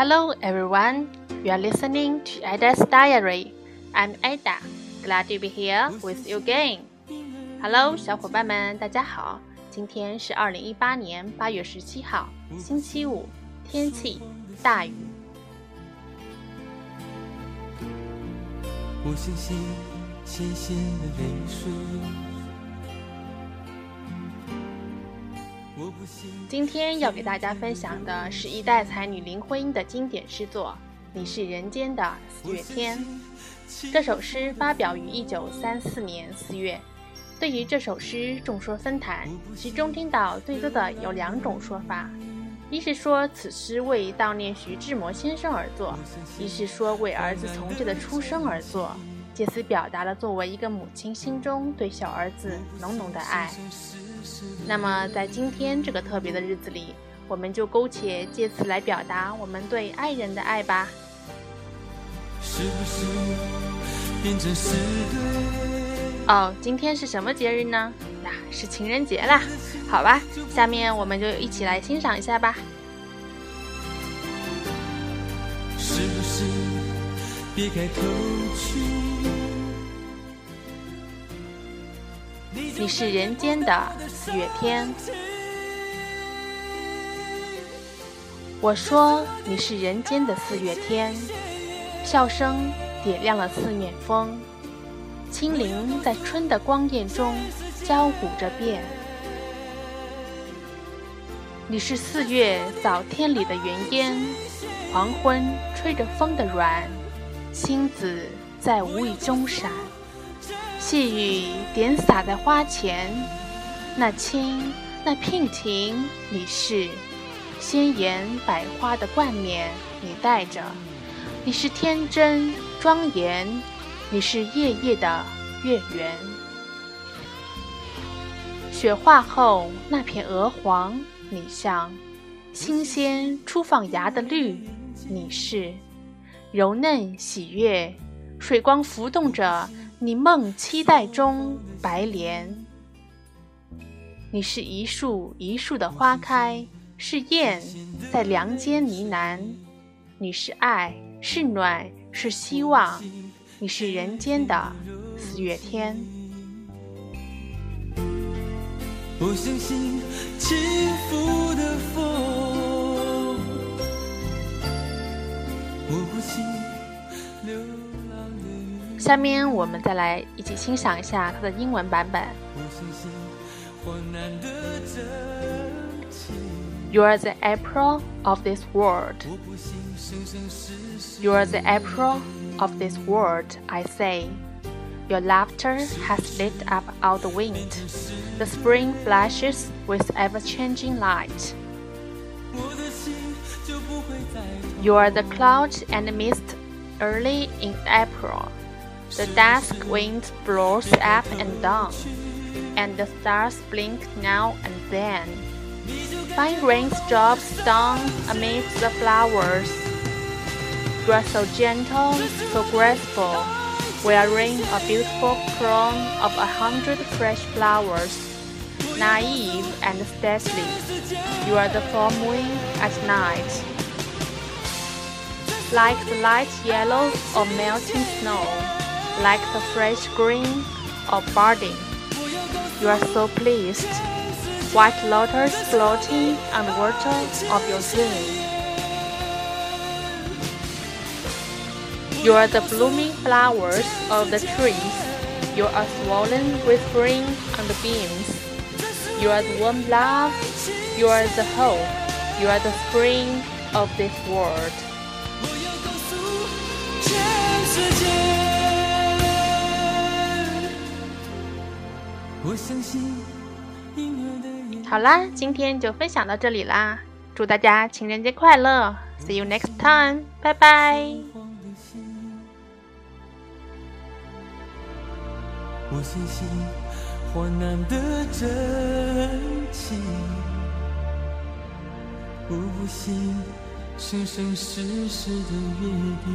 Hello everyone, you are listening to Ada's Diary. I'm Ada, glad to be here with you again. Hello，小伙伴们，大家好。今天是二零一八年八月十七号，星期五，天气大雨。我相信咸咸的泪水。今天要给大家分享的是一代才女林徽因的经典诗作《你是人间的四月天》。这首诗发表于一九三四年四月。对于这首诗，众说纷纭，其中听到最多的有两种说法：一是说此诗为悼念徐志摩先生而作；一是说为儿子从诫的出生而作，借此表达了作为一个母亲心中对小儿子浓浓的爱。那么，在今天这个特别的日子里，我们就苟且借此来表达我们对爱人的爱吧。哦，今天是什么节日呢？那是情人节啦。好吧，下面我们就一起来欣赏一下吧。是不是别开口去？你是人间的四月天，我说你是人间的四月天，笑声点亮了四面风，清灵在春的光艳中交舞着变。你是四月早天里的云烟，黄昏吹着风的软，星子在无意中闪。细雨点洒在花前，那清，那娉婷，你是鲜艳百花的冠冕，你戴着；你是天真庄严，你是夜夜的月圆。雪化后那片鹅黄，你像新鲜初放芽的绿，你是柔嫩喜悦，水光浮动着。你梦期待中白莲，你是一树一树的花开，是燕在梁间呢喃。你是爱，是暖，是希望，你是人间的四月天。我相信起伏的风，我不信。下面我们再来一起欣赏一下它的英文版本。You are the April of this world. You are the April of this world, I say. Your laughter has lit up all the wind. The spring flashes with ever changing light. You are the cloud and mist early in April. The dusk wind blows up and down, and the stars blink now and then. Fine raindrops down amidst the flowers. You are so gentle, so graceful, wearing a beautiful crown of a hundred fresh flowers. Naive and stately, you are the full moon at night. Like the light yellow of melting snow like the fresh green of budding. You are so pleased, white lotus floating on the water of your dream. You are the blooming flowers of the trees. You are swollen with spring on the beams. You are the warm love. You are the hope. You are the spring of this world. 好啦，今天就分享到这里啦！祝大家情人节快乐！See you next time，拜拜。我相信患难的真情，不信生生世世的约定。